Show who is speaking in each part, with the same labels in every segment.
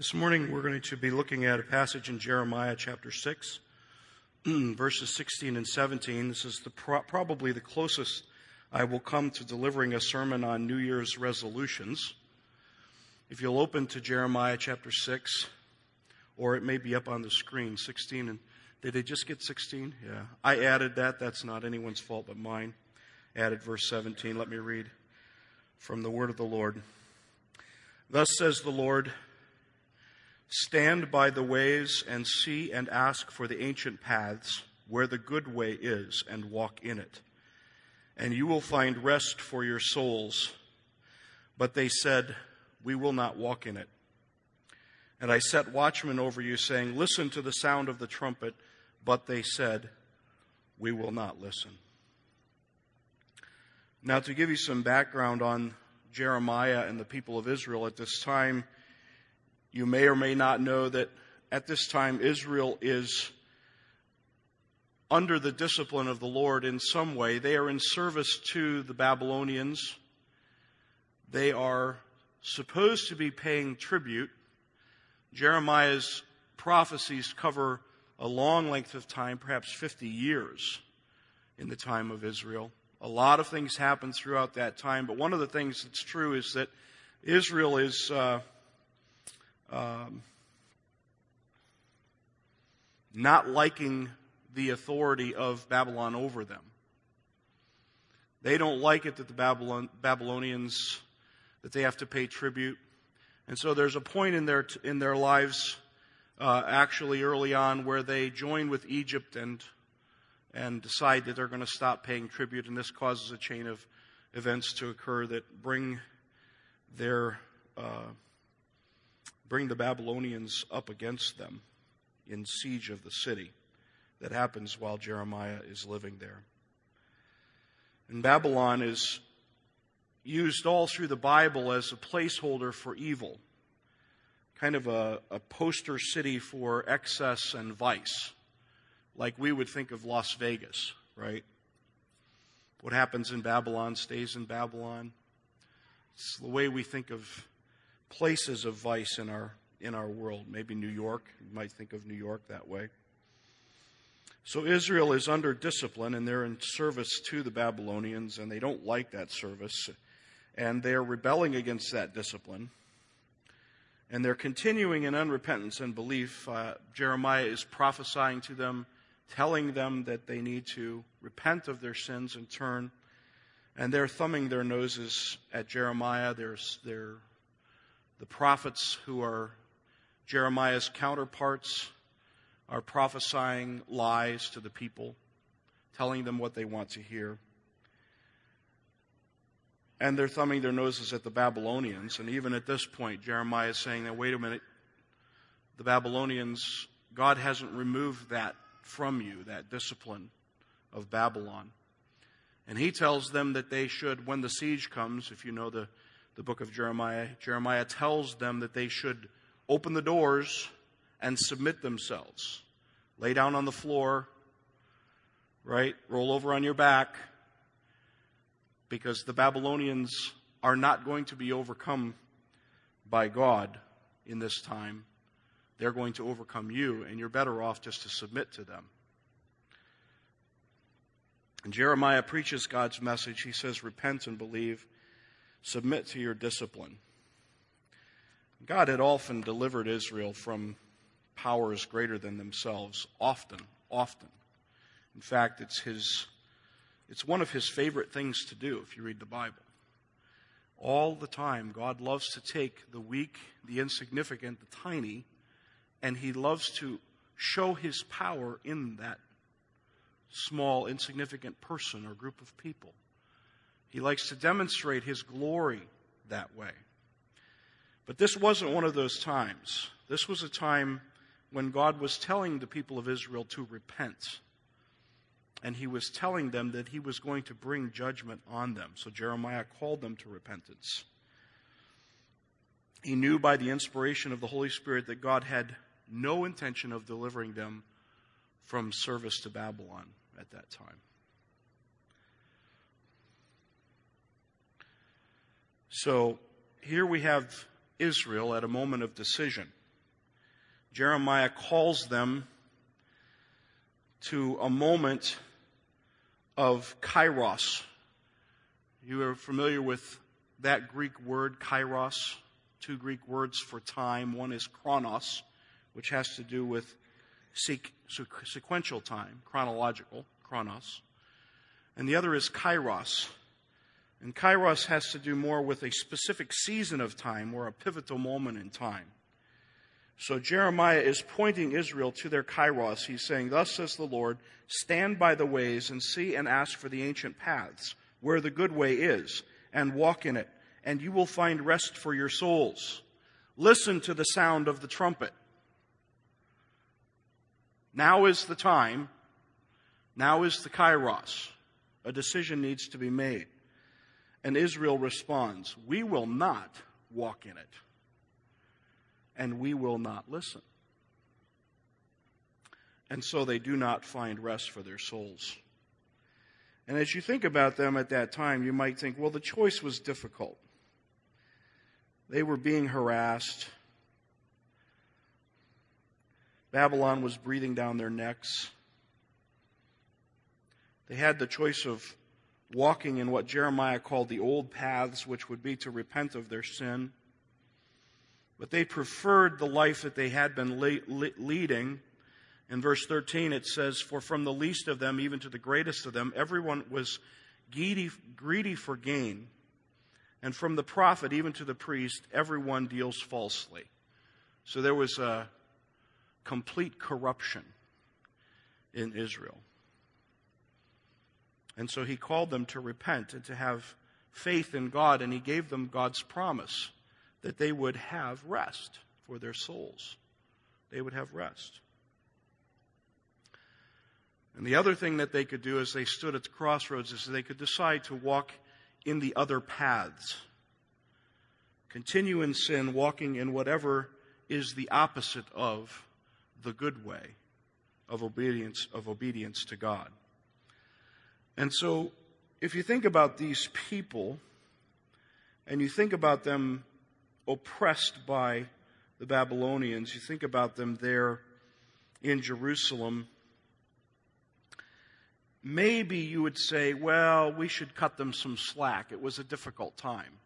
Speaker 1: This morning we're going to be looking at a passage in Jeremiah chapter 6, verses 16 and 17. This is the pro- probably the closest I will come to delivering a sermon on New Year's resolutions. If you'll open to Jeremiah chapter 6, or it may be up on the screen, 16 and did they just get 16? Yeah. I added that. That's not anyone's fault but mine. Added verse 17. Let me read from the word of the Lord. Thus says the Lord Stand by the ways and see and ask for the ancient paths where the good way is and walk in it. And you will find rest for your souls. But they said, We will not walk in it. And I set watchmen over you, saying, Listen to the sound of the trumpet. But they said, We will not listen. Now, to give you some background on Jeremiah and the people of Israel at this time, you may or may not know that at this time Israel is under the discipline of the Lord in some way. They are in service to the Babylonians. They are supposed to be paying tribute. Jeremiah's prophecies cover a long length of time, perhaps 50 years in the time of Israel. A lot of things happen throughout that time, but one of the things that's true is that Israel is uh, um, not liking the authority of Babylon over them. They don't like it that the Babylon, Babylonians that they have to pay tribute, and so there's a point in their in their lives, uh, actually early on, where they join with Egypt and and decide that they're going to stop paying tribute, and this causes a chain of events to occur that bring their uh, bring the Babylonians up against them in siege of the city. That happens while Jeremiah is living there. And Babylon is used all through the Bible as a placeholder for evil, kind of a, a poster city for excess and vice like we would think of Las Vegas, right? What happens in Babylon stays in Babylon. It's the way we think of places of vice in our in our world. Maybe New York, you might think of New York that way. So Israel is under discipline and they're in service to the Babylonians and they don't like that service and they're rebelling against that discipline. And they're continuing in unrepentance and belief. Uh, Jeremiah is prophesying to them telling them that they need to repent of their sins and turn. And they're thumbing their noses at Jeremiah. There's, they're the prophets who are Jeremiah's counterparts are prophesying lies to the people, telling them what they want to hear. And they're thumbing their noses at the Babylonians. And even at this point, Jeremiah is saying, now, wait a minute. The Babylonians, God hasn't removed that from you, that discipline of Babylon. And he tells them that they should, when the siege comes, if you know the, the book of Jeremiah, Jeremiah tells them that they should open the doors and submit themselves. Lay down on the floor, right? Roll over on your back, because the Babylonians are not going to be overcome by God in this time they're going to overcome you, and you're better off just to submit to them. And Jeremiah preaches God's message. He says, Repent and believe, submit to your discipline. God had often delivered Israel from powers greater than themselves, often, often. In fact, it's his it's one of his favorite things to do if you read the Bible. All the time, God loves to take the weak, the insignificant, the tiny, and he loves to show his power in that small, insignificant person or group of people. He likes to demonstrate his glory that way. But this wasn't one of those times. This was a time when God was telling the people of Israel to repent. And he was telling them that he was going to bring judgment on them. So Jeremiah called them to repentance. He knew by the inspiration of the Holy Spirit that God had no intention of delivering them from service to Babylon at that time. So here we have Israel at a moment of decision. Jeremiah calls them to a moment of kairos. You are familiar with that Greek word, kairos, two Greek words for time. One is chronos, which has to do with sequential time, chronological, chronos. And the other is kairos. And kairos has to do more with a specific season of time or a pivotal moment in time. So Jeremiah is pointing Israel to their kairos. He's saying, Thus says the Lord, stand by the ways and see and ask for the ancient paths, where the good way is, and walk in it, and you will find rest for your souls. Listen to the sound of the trumpet. Now is the time. Now is the kairos. A decision needs to be made. And Israel responds, We will not walk in it and we will not listen. And so they do not find rest for their souls. And as you think about them at that time, you might think, well, the choice was difficult. They were being harassed. Babylon was breathing down their necks. They had the choice of walking in what Jeremiah called the old paths, which would be to repent of their sin, but they preferred the life that they had been leading. In verse 13, it says, For from the least of them, even to the greatest of them, everyone was greedy, greedy for gain. And from the prophet, even to the priest, everyone deals falsely. So there was a complete corruption in Israel. And so he called them to repent and to have faith in God, and he gave them God's promise that they would have rest for their souls. They would have rest. And the other thing that they could do as they stood at the crossroads is they could decide to walk in the other paths. Continue in sin, walking in whatever is the opposite of the good way of obedience, of obedience to God. And so, if you think about these people, and you think about them oppressed by the Babylonians. You think about them there in Jerusalem. Maybe you would say, well, we should cut them some slack. It was a difficult time.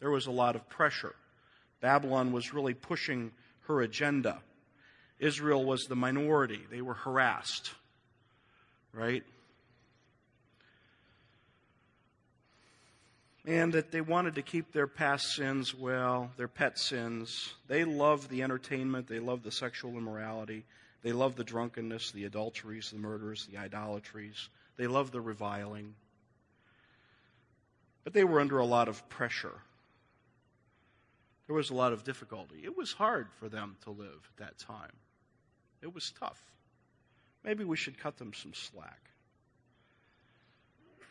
Speaker 1: There was a lot of pressure. Babylon was really pushing her agenda. Israel was the minority. They were harassed, right? And that they wanted to keep their past sins well, their pet sins. They loved the entertainment, they loved the sexual immorality, they loved the drunkenness, the adulteries, the murders, the idolatries, they loved the reviling. But they were under a lot of pressure. There was a lot of difficulty. It was hard for them to live at that time. It was tough. Maybe we should cut them some slack.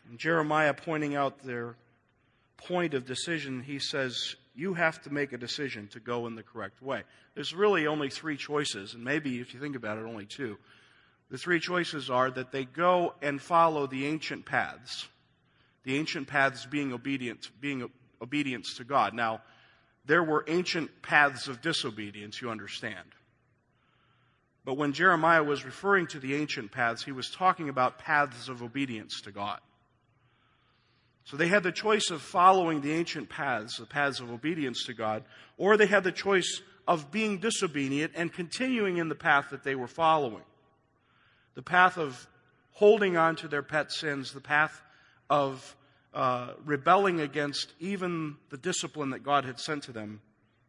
Speaker 1: And Jeremiah pointing out their point of decision, he says, you have to make a decision to go in the correct way. There's really only three choices, and maybe if you think about it, only two. The three choices are that they go and follow the ancient paths, the ancient paths being obedient, being obedience to God. Now, there were ancient paths of disobedience, you understand. But when Jeremiah was referring to the ancient paths, he was talking about paths of obedience to God. So they had the choice of following the ancient paths, the paths of obedience to God, or they had the choice of being disobedient and continuing in the path that they were following. The path of holding on to their pet sins, the path of uh, rebelling against even the discipline that God had sent to them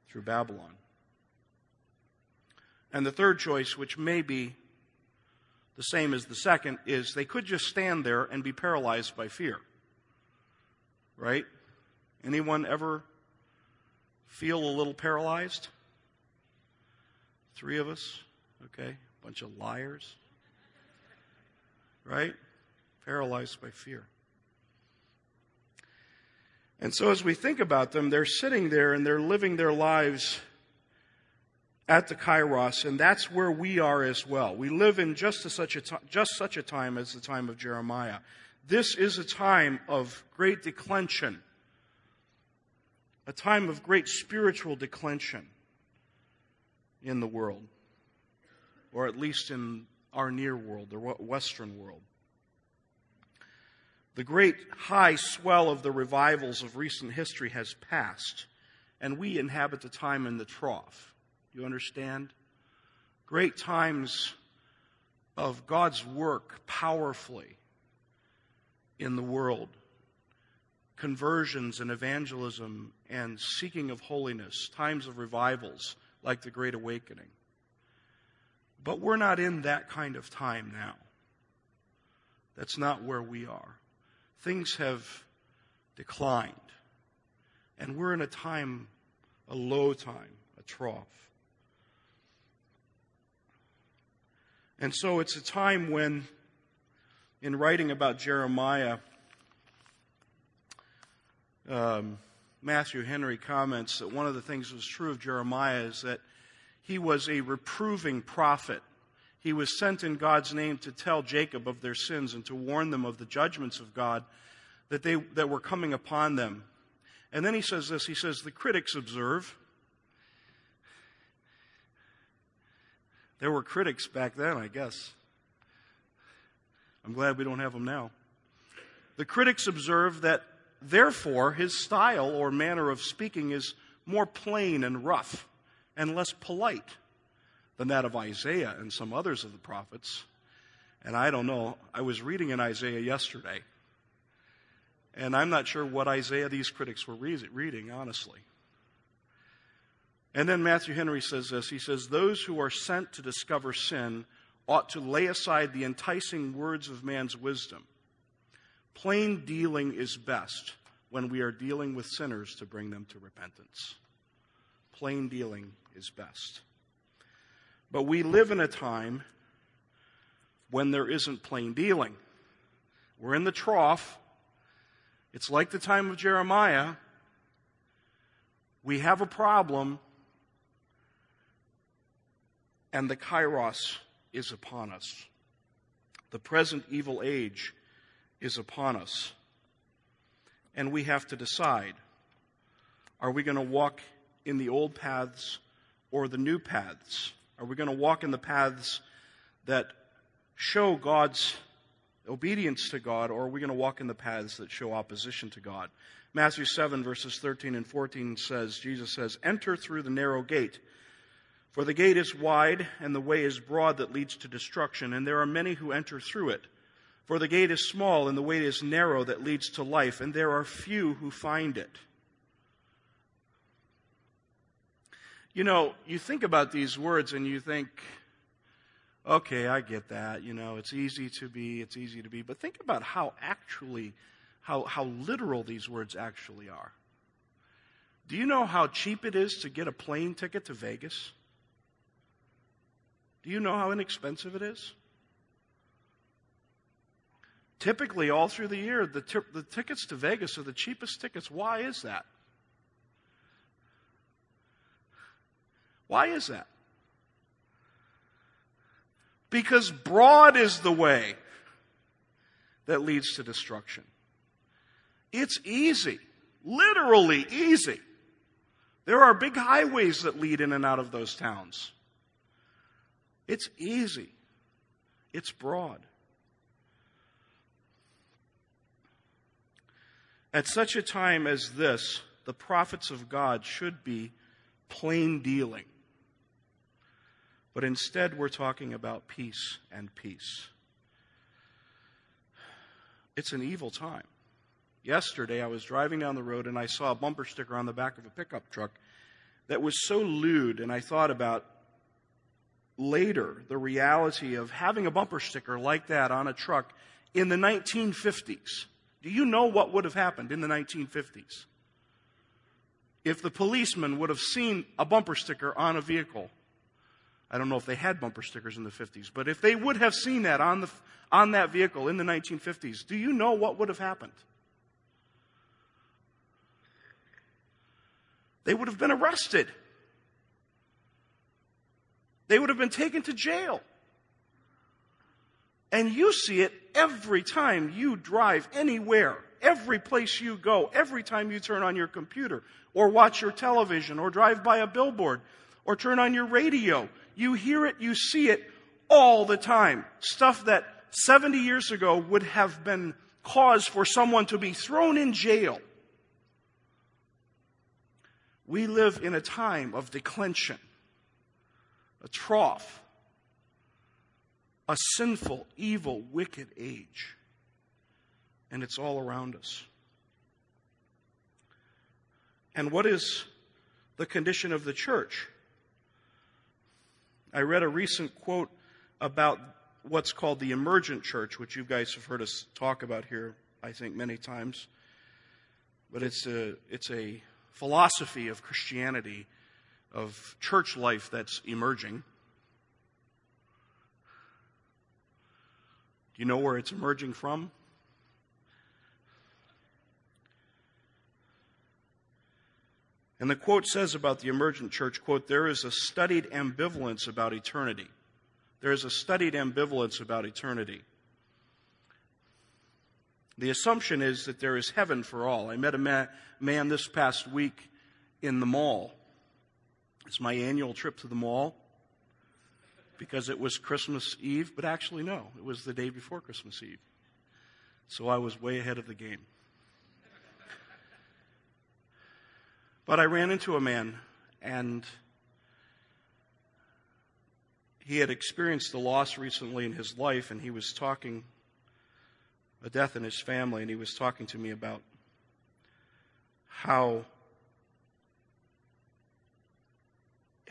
Speaker 1: through Babylon. And the third choice, which may be the same as the second, is they could just stand there and be paralyzed by fear right? Anyone ever feel a little paralyzed? Three of us, okay? Bunch of liars, right? Paralyzed by fear. And so as we think about them, they're sitting there and they're living their lives at the Kairos, and that's where we are as well. We live in just, such a t- just such a time as the time of Jeremiah. This is a time of great declension, a time of great spiritual declension in the world. or at least in our near world, the Western world. The great high swell of the revivals of recent history has passed, and we inhabit the time in the trough. You understand? Great times of God's work powerfully in the world conversions and evangelism and seeking of holiness, times of revivals like the Great Awakening. But we're not in that kind of time now. That's not where we are. Things have declined. And we're in a time, a low time, a trough. And so it's a time when, in writing about Jeremiah, um, Matthew Henry comments that one of the things that was true of Jeremiah is that he was a reproving prophet. He was sent in God's name to tell Jacob of their sins and to warn them of the judgments of God that, they, that were coming upon them. And then he says this he says, The critics observe. There were critics back then, I guess. I'm glad we don't have them now. The critics observe that Therefore, his style or manner of speaking is more plain and rough and less polite than that of Isaiah and some others of the prophets. And I don't know, I was reading in Isaiah yesterday, and I'm not sure what Isaiah these critics were reading, honestly. And then Matthew Henry says this he says, Those who are sent to discover sin ought to lay aside the enticing words of man's wisdom Plain dealing is best when we are dealing with sinners to bring them to repentance. Plain dealing is best. But we live in a time when there isn't plain dealing. We're in the trough. It's like the time of Jeremiah. We have a problem, and the kairos is upon us. The present evil age is upon us. And we have to decide are we going to walk in the old paths or the new paths? Are we going to walk in the paths that show God's obedience to God, or are we going to walk in the paths that show opposition to God? Matthew 7, verses 13 and 14 says, Jesus says, Enter through the narrow gate. For the gate is wide and the way is broad that leads to destruction, and there are many who enter through it. For the gate is small and the way is narrow that leads to life, and there are few who find it. You know, you think about these words and you think, okay, I get that. You know, it's easy to be, it's easy to be. But think about how actually, how, how literal these words actually are. Do you know how cheap it is to get a plane ticket to Vegas? Do you know how inexpensive it is? Typically, all through the year, the, t- the tickets to Vegas are the cheapest tickets. Why is that? Why is that? Because broad is the way that leads to destruction. It's easy, literally easy. There are big highways that lead in and out of those towns. It's easy. It's broad. At such a time as this, the prophets of God should be plain dealing. But instead, we're talking about peace and peace. It's an evil time. Yesterday, I was driving down the road and I saw a bumper sticker on the back of a pickup truck that was so lewd, and I thought about later the reality of having a bumper sticker like that on a truck in the 1950s. Do you know what would have happened in the 1950s? If the policeman would have seen a bumper sticker on a vehicle, I don't know if they had bumper stickers in the 50s, but if they would have seen that on, the, on that vehicle in the 1950s, do you know what would have happened? They would have been arrested. They would have been taken to jail. And you see it every time you drive anywhere, every place you go, every time you turn on your computer or watch your television or drive by a billboard or turn on your radio. You hear it, you see it all the time. Stuff that 70 years ago would have been cause for someone to be thrown in jail. We live in a time of declension, a trough, a sinful, evil, wicked age. And it's all around us. And what is the condition of the church? I read a recent quote about what's called the emergent church, which you guys have heard us talk about here, I think, many times. But it's a, it's a philosophy of Christianity, of church life that's emerging. Do you know where it's emerging from? And the quote says about the emergent church, quote, there is a studied ambivalence about eternity. There is a studied ambivalence about eternity. The assumption is that there is heaven for all. I met a man, man this past week in the mall. It's my annual trip to the mall because it was Christmas Eve, but actually, no, it was the day before Christmas Eve. So I was way ahead of the game. But I ran into a man, and he had experienced a loss recently in his life, and he was talking a death in his family, and he was talking to me about how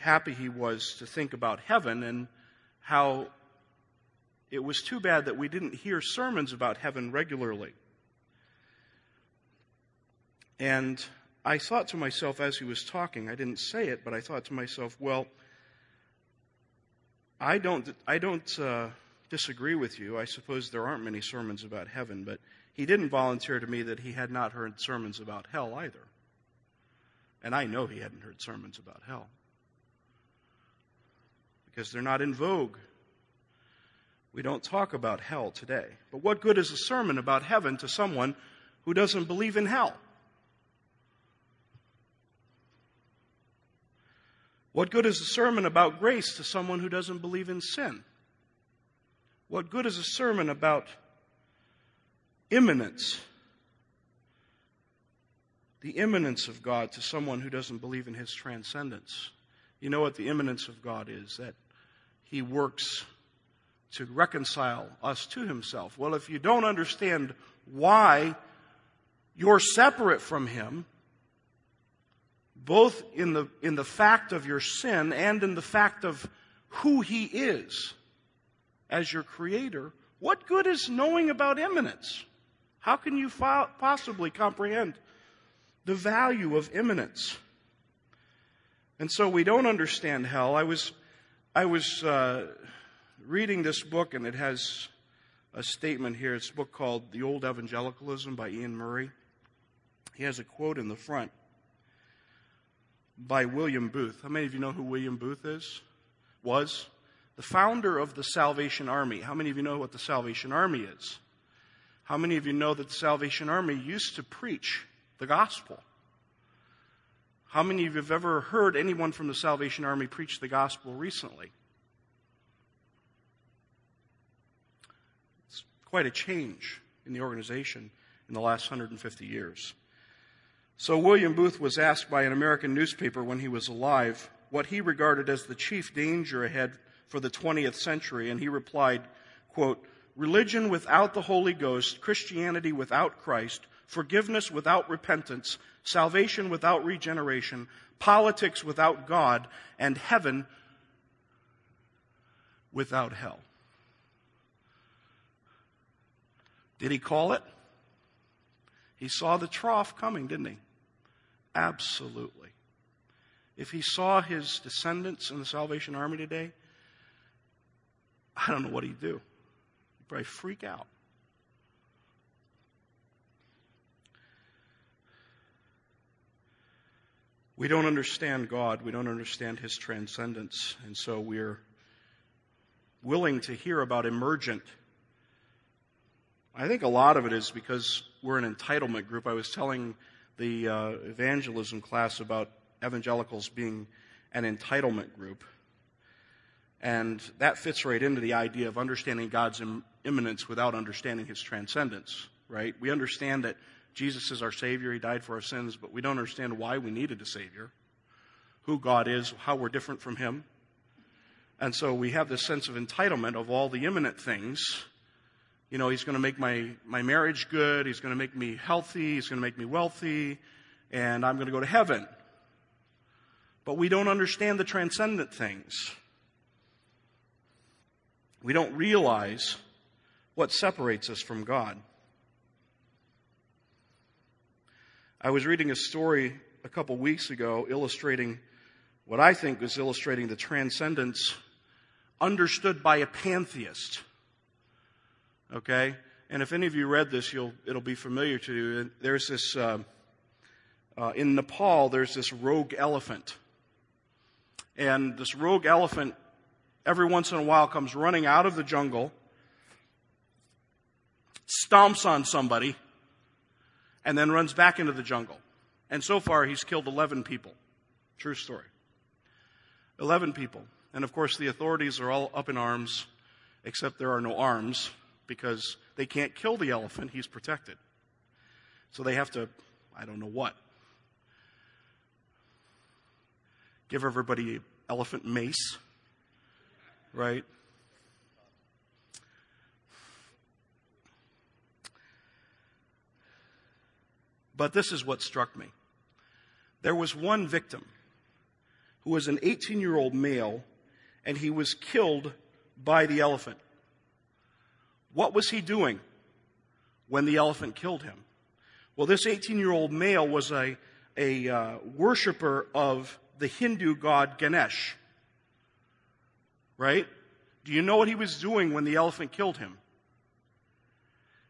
Speaker 1: happy he was to think about heaven and how it was too bad that we didn't hear sermons about heaven regularly. And I thought to myself as he was talking, I didn't say it, but I thought to myself, well, I don't, I don't uh, disagree with you. I suppose there aren't many sermons about heaven, but he didn't volunteer to me that he had not heard sermons about hell either. And I know he hadn't heard sermons about hell because they're not in vogue. We don't talk about hell today. But what good is a sermon about heaven to someone who doesn't believe in hell? What good is a sermon about grace to someone who doesn't believe in sin? What good is a sermon about immanence? The immanence of God to someone who doesn't believe in his transcendence. You know what the immanence of God is? That he works to reconcile us to himself. Well, if you don't understand why you're separate from him, both in the, in the fact of your sin and in the fact of who He is as your Creator, what good is knowing about immanence? How can you fo- possibly comprehend the value of immanence? And so we don't understand hell. I was, I was uh, reading this book, and it has a statement here. It's a book called The Old Evangelicalism by Iain Murray. He has a quote in the front by William Booth. How many of you know who William Booth is? Was? The founder of the Salvation Army. How many of you know what the Salvation Army is? How many of you know that the Salvation Army used to preach the gospel? How many of you have ever heard anyone from the Salvation Army preach the gospel recently? It's quite a change in the organization in the last 150 years. So William Booth was asked by an American newspaper when he was alive what he regarded as the chief danger ahead for the 20th century, and he replied, quote, religion without the Holy Ghost, Christianity without Christ, forgiveness without repentance, salvation without regeneration, politics without God, and heaven without hell. Did he call it? He saw the trough coming, didn't he? Absolutely. If he saw his descendants in the Salvation Army today, I don't know what he'd do. He'd probably freak out. We don't understand God. We don't understand His transcendence. And so we're willing to hear about emergent I think a lot of it is because we're an entitlement group. I was telling the uh, evangelism class about evangelicals being an entitlement group. And that fits right into the idea of understanding God's Im- immanence without understanding his transcendence, right? We understand that Jesus is our Savior, He died for our sins, but we don't understand why we needed a Savior, who God is, how we're different from Him. And so we have this sense of entitlement of all the immanent things. You know, He's going to make my, my marriage good, He's going to make me healthy, He's going to make me wealthy, and I'm going to go to heaven. But we don't understand the transcendent things. We don't realize what separates us from God. I was reading a story a couple weeks ago illustrating what I think was illustrating the transcendence understood by a pantheist. Okay? And if any of you read this, you'll, it'll be familiar to you. There's this, uh, uh, in Nepal, there's this rogue elephant. And this rogue elephant, every once in a while, comes running out of the jungle, stomps on somebody, and then runs back into the jungle. And so far, he's killed 11 people. True story. 11 people. And of course, the authorities are all up in arms, except there are no arms because they can't kill the elephant. He's protected. So they have to, I don't know what, give everybody elephant mace, right? But this is what struck me. There was one victim who was an 18 year old male, and he was killed by the elephant. What was he doing when the elephant killed him? Well, this 18 year old male was a, a uh, worshiper of the Hindu god Ganesh. Right? Do you know what he was doing when the elephant killed him?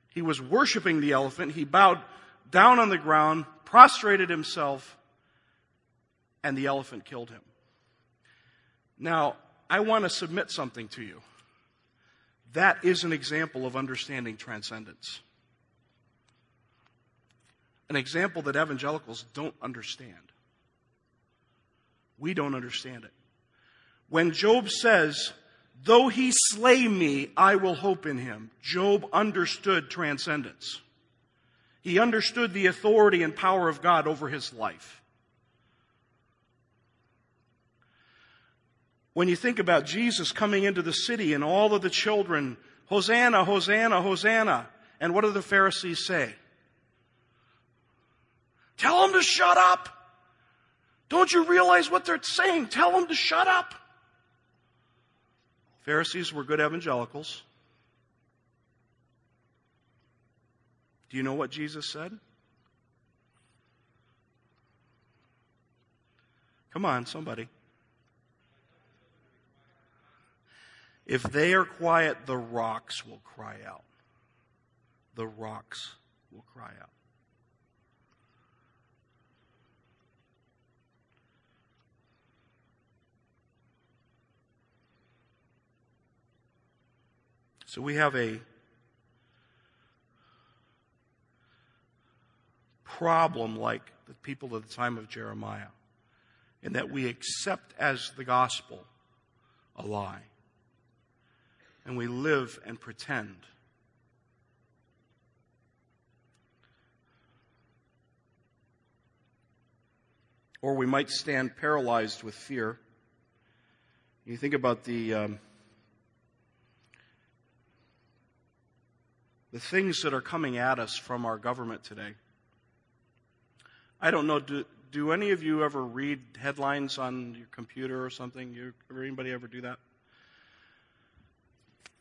Speaker 1: He was worshiping the elephant. He bowed down on the ground, prostrated himself, and the elephant killed him. Now, I want to submit something to you. That is an example of understanding transcendence. An example that evangelicals don't understand. We don't understand it. When Job says, Though he slay me, I will hope in him, Job understood transcendence. He understood the authority and power of God over his life. When you think about Jesus coming into the city and all of the children, Hosanna, Hosanna, Hosanna, and what do the Pharisees say? Tell them to shut up. Don't you realize what they're saying? Tell them to shut up. Pharisees were good evangelicals. Do you know what Jesus said? Come on, somebody. If they are quiet, the rocks will cry out. The rocks will cry out. So we have a problem like the people of the time of Jeremiah, in that we accept as the gospel a lie. And we live and pretend. Or we might stand paralyzed with fear. You think about the. Um, the things that are coming at us from our government today. I don't know, do, do any of you ever read headlines on your computer or something? You, anybody ever do that?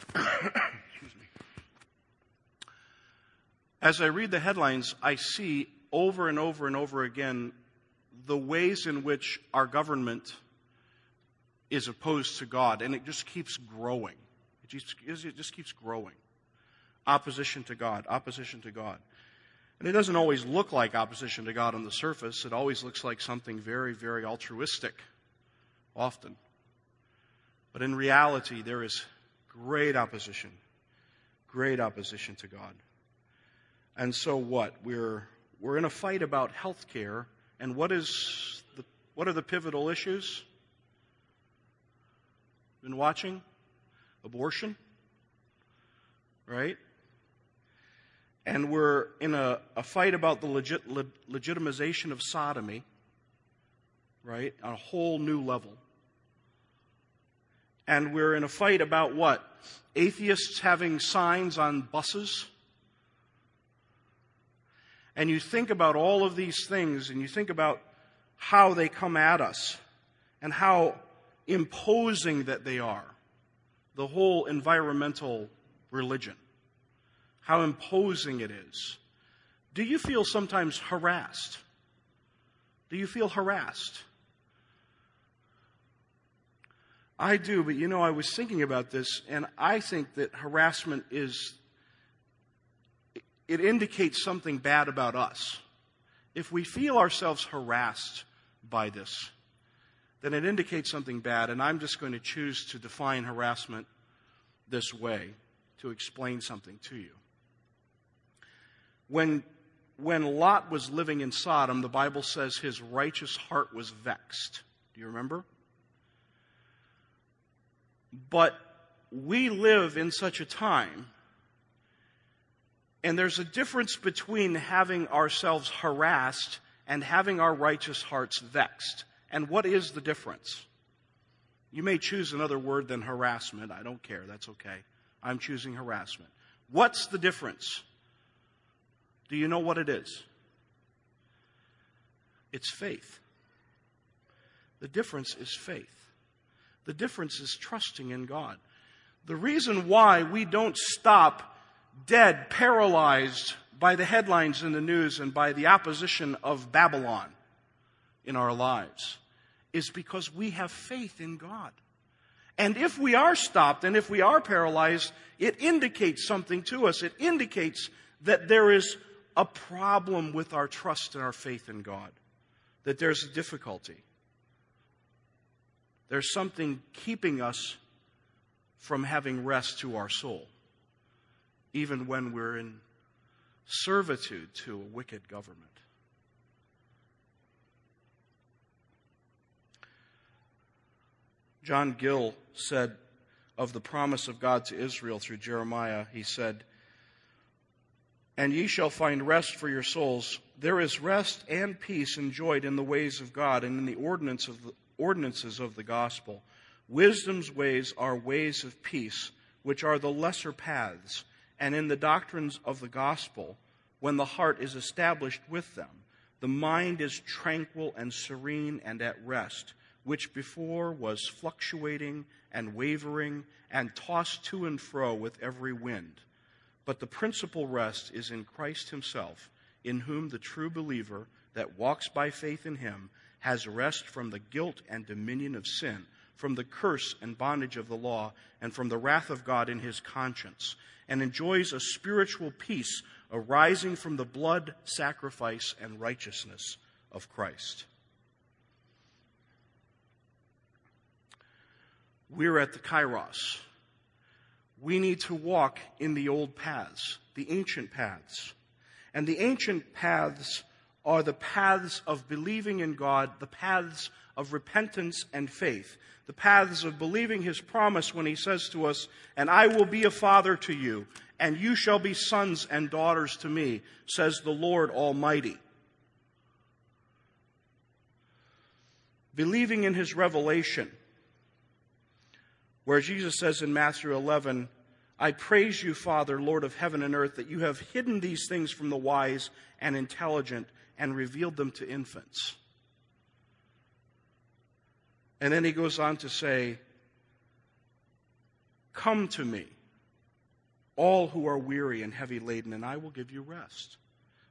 Speaker 1: Excuse me. As I read the headlines, I see over and over and over again the ways in which our government is opposed to God, and it just keeps growing. It just, it just keeps growing. Opposition to God, opposition to God. And it doesn't always look like opposition to God on the surface. It always looks like something very, very altruistic, often. But in reality, there is great opposition, great opposition to God. And so what? We're, we're in a fight about health care, and what, is the, what are the pivotal issues? Been watching? Abortion? Right? And we're in a, a fight about the legit, le, legitimization of sodomy, right? On a whole new level. And we're in a fight about what? Atheists having signs on buses? And you think about all of these things and you think about how they come at us and how imposing that they are. The whole environmental religion. How imposing it is. Do you feel sometimes harassed? Do you feel harassed? I do, but you know, I was thinking about this, and I think that harassment is, it indicates something bad about us. If we feel ourselves harassed by this, then it indicates something bad, and I'm just going to choose to define harassment this way to explain something to you. When, when Lot was living in Sodom, the Bible says his righteous heart was vexed. Do you remember? But we live in such a time, and there's a difference between having ourselves harassed and having our righteous hearts vexed. And what is the difference? You may choose another word than harassment. I don't care. That's okay. I'm choosing harassment. What's the difference? Do you know what it is? It's faith. The difference is faith. The difference is trusting in God. The reason why we don't stop dead, paralyzed by the headlines in the news and by the opposition of Babylon in our lives is because we have faith in God. And if we are stopped and if we are paralyzed, it indicates something to us. It indicates that there is a problem with our trust and our faith in God, that there's a difficulty. There's something keeping us from having rest to our soul, even when we're in servitude to a wicked government. John Gill said of the promise of God to Israel through Jeremiah, he said, And ye shall find rest for your souls. There is rest and peace enjoyed in the ways of God and in the ordinance of the, ordinances of the gospel. Wisdom's ways are ways of peace, which are the lesser paths, and in the doctrines of the gospel, when the heart is established with them, the mind is tranquil and serene and at rest, which before was fluctuating and wavering and tossed to and fro with every wind. But the principal rest is in Christ Himself, in whom the true believer that walks by faith in Him has rest from the guilt and dominion of sin, from the curse and bondage of the law, and from the wrath of God in his conscience, and enjoys a spiritual peace arising from the blood, sacrifice, and righteousness of Christ. We're at the Kairos. We need to walk in the old paths, the ancient paths. And the ancient paths are the paths of believing in God, the paths of repentance and faith, the paths of believing His promise when He says to us, And I will be a father to you, and you shall be sons and daughters to me, says the Lord Almighty. Believing in His revelation, where Jesus says in Matthew 11, I praise you, Father, Lord of heaven and earth, that you have hidden these things from the wise and intelligent and revealed them to infants. And then he goes on to say, Come to me, all who are weary and heavy laden, and I will give you rest.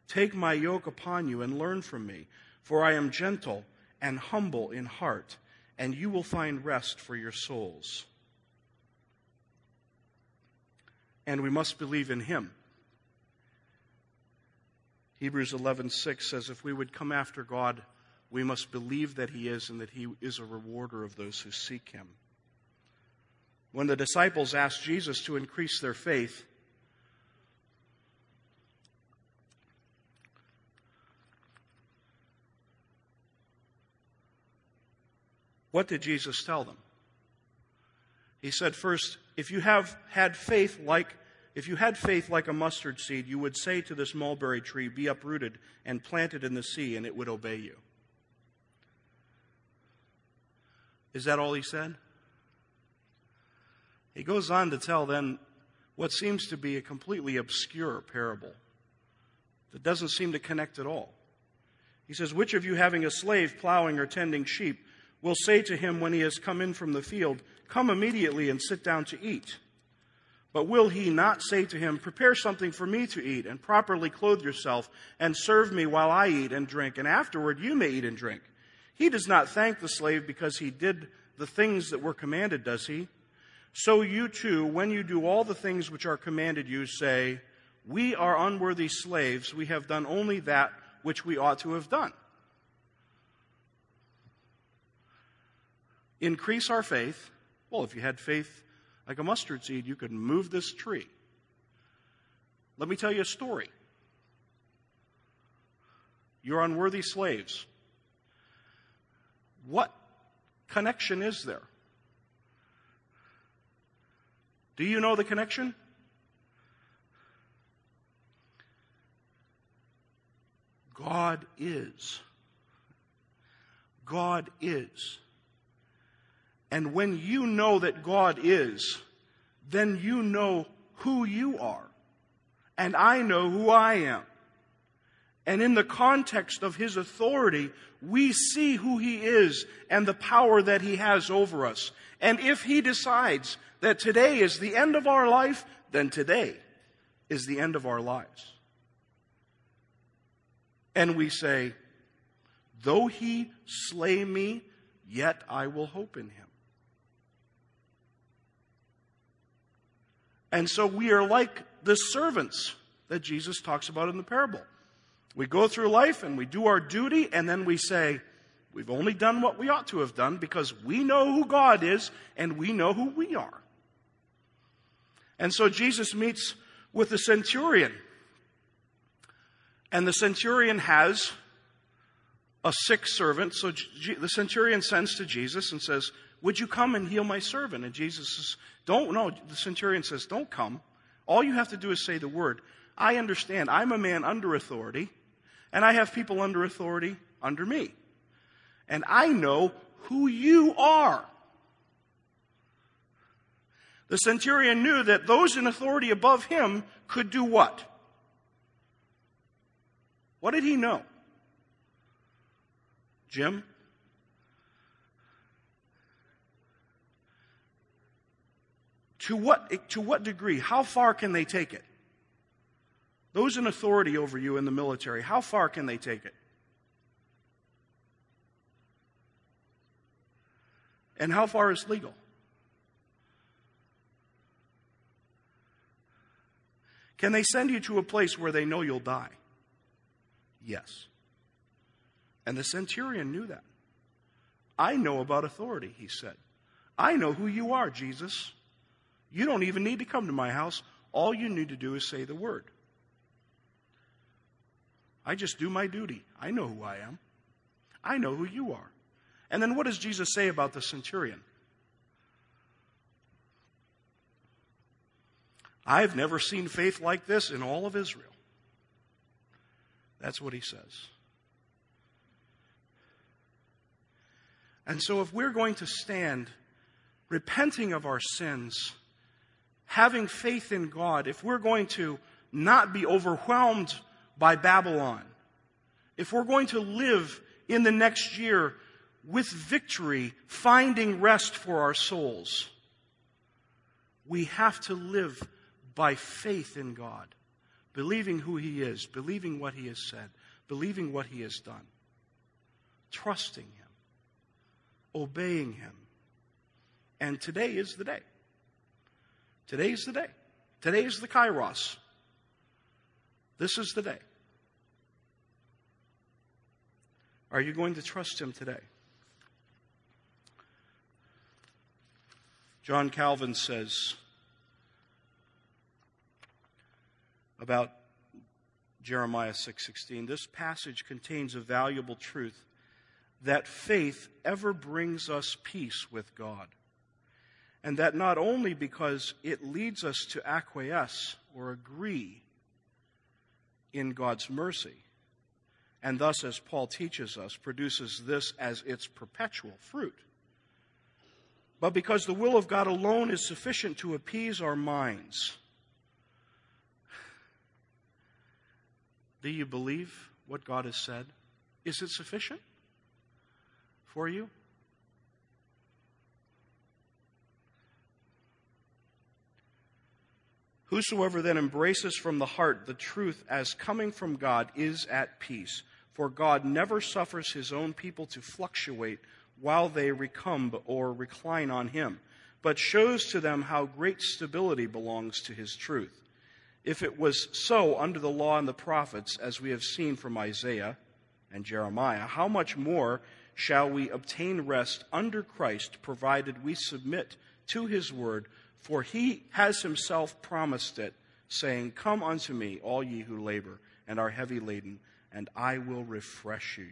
Speaker 1: Take my yoke upon you and learn from me, for I am gentle and humble in heart, and you will find rest for your souls. And we must believe in him Hebrews 11:6 says if we would come after God, we must believe that he is and that he is a rewarder of those who seek him. When the disciples asked Jesus to increase their faith, what did Jesus tell them? He said, first, if you have had faith like if you had faith like a mustard seed, you would say to this mulberry tree, Be uprooted and planted in the sea, and it would obey you. Is that all he said? He goes on to tell then what seems to be a completely obscure parable that doesn't seem to connect at all. He says, Which of you having a slave plowing or tending sheep will say to him when he has come in from the field, Come immediately and sit down to eat? But will he not say to him, Prepare something for me to eat, and properly clothe yourself, and serve me while I eat and drink, and afterward you may eat and drink? He does not thank the slave because he did the things that were commanded, does he? So you too, when you do all the things which are commanded you, say, We are unworthy slaves, we have done only that which we ought to have done. Increase our faith. Well, if you had faith like a mustard seed, you could move this tree. Let me tell you a story. You're unworthy slaves. What connection is there? Do you know the connection? God is. God is. And when you know that God is, then you know who you are. And I know who I am. And in the context of His authority, we see who He is and the power that He has over us. And if He decides that today is the end of our life, then today is the end of our lives. And we say, Though He slay me, yet I will hope in Him. And so we are like the servants that Jesus talks about in the parable. We go through life and we do our duty, and then we say, We've only done what we ought to have done because we know who God is and we know who we are. And so Jesus meets with the centurion. And the centurion has a sick servant. So the centurion sends to Jesus and says, Would you come and heal my servant? And Jesus says, Don't, no. The centurion says, Don't come. All you have to do is say the word. I understand. I'm a man under authority. And I have people under authority under me. And I know who you are. The centurion knew that those in authority above him could do what? What did he know? Jim? To what, to what degree? How far can they take it? Those in authority over you in the military, how far can they take it? And how far is legal? Can they send you to a place where they know you'll die? Yes. And the centurion knew that. I know about authority, he said. I know who you are, Jesus. You don't even need to come to my house. All you need to do is say the word. I just do my duty. I know who I am. I know who you are. And then what does Jesus say about the centurion? I've never seen faith like this in all of Israel. That's what he says. And so, if we're going to stand repenting of our sins, having faith in God, if we're going to not be overwhelmed by Babylon. If we're going to live in the next year with victory, finding rest for our souls, we have to live by faith in God, believing who He is, believing what He has said, believing what He has done, trusting Him, obeying Him. And today is the day. Today is the day. Today is the Kairos. This is the day. Are you going to trust Him today? John Calvin says about Jeremiah 6:16 this passage contains a valuable truth that faith ever brings us peace with God And that not only because it leads us to acquiesce or agree in God's mercy, and thus, as Paul teaches us, produces this as its perpetual fruit, but because the will of God alone is sufficient to appease our minds. Do you believe what God has said? Is it sufficient for you? Whosoever then embraces from the heart the truth as coming from God is at peace, for God never suffers his own people to fluctuate while they recumb or recline on him, but shows to them how great stability belongs to his truth. If it was so under the law and the prophets, as we have seen from Isaiah and Jeremiah, how much more shall we obtain rest under Christ, provided we submit to his word? For he has himself promised it, saying, Come unto me, all ye who labor and are heavy laden, and I will refresh you.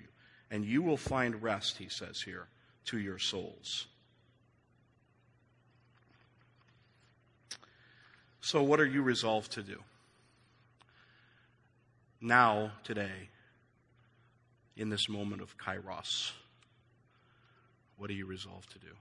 Speaker 1: And you will find rest, he says here, to your souls. So, what are you resolved to do? Now, today, in this moment of kairos, what are you resolved to do?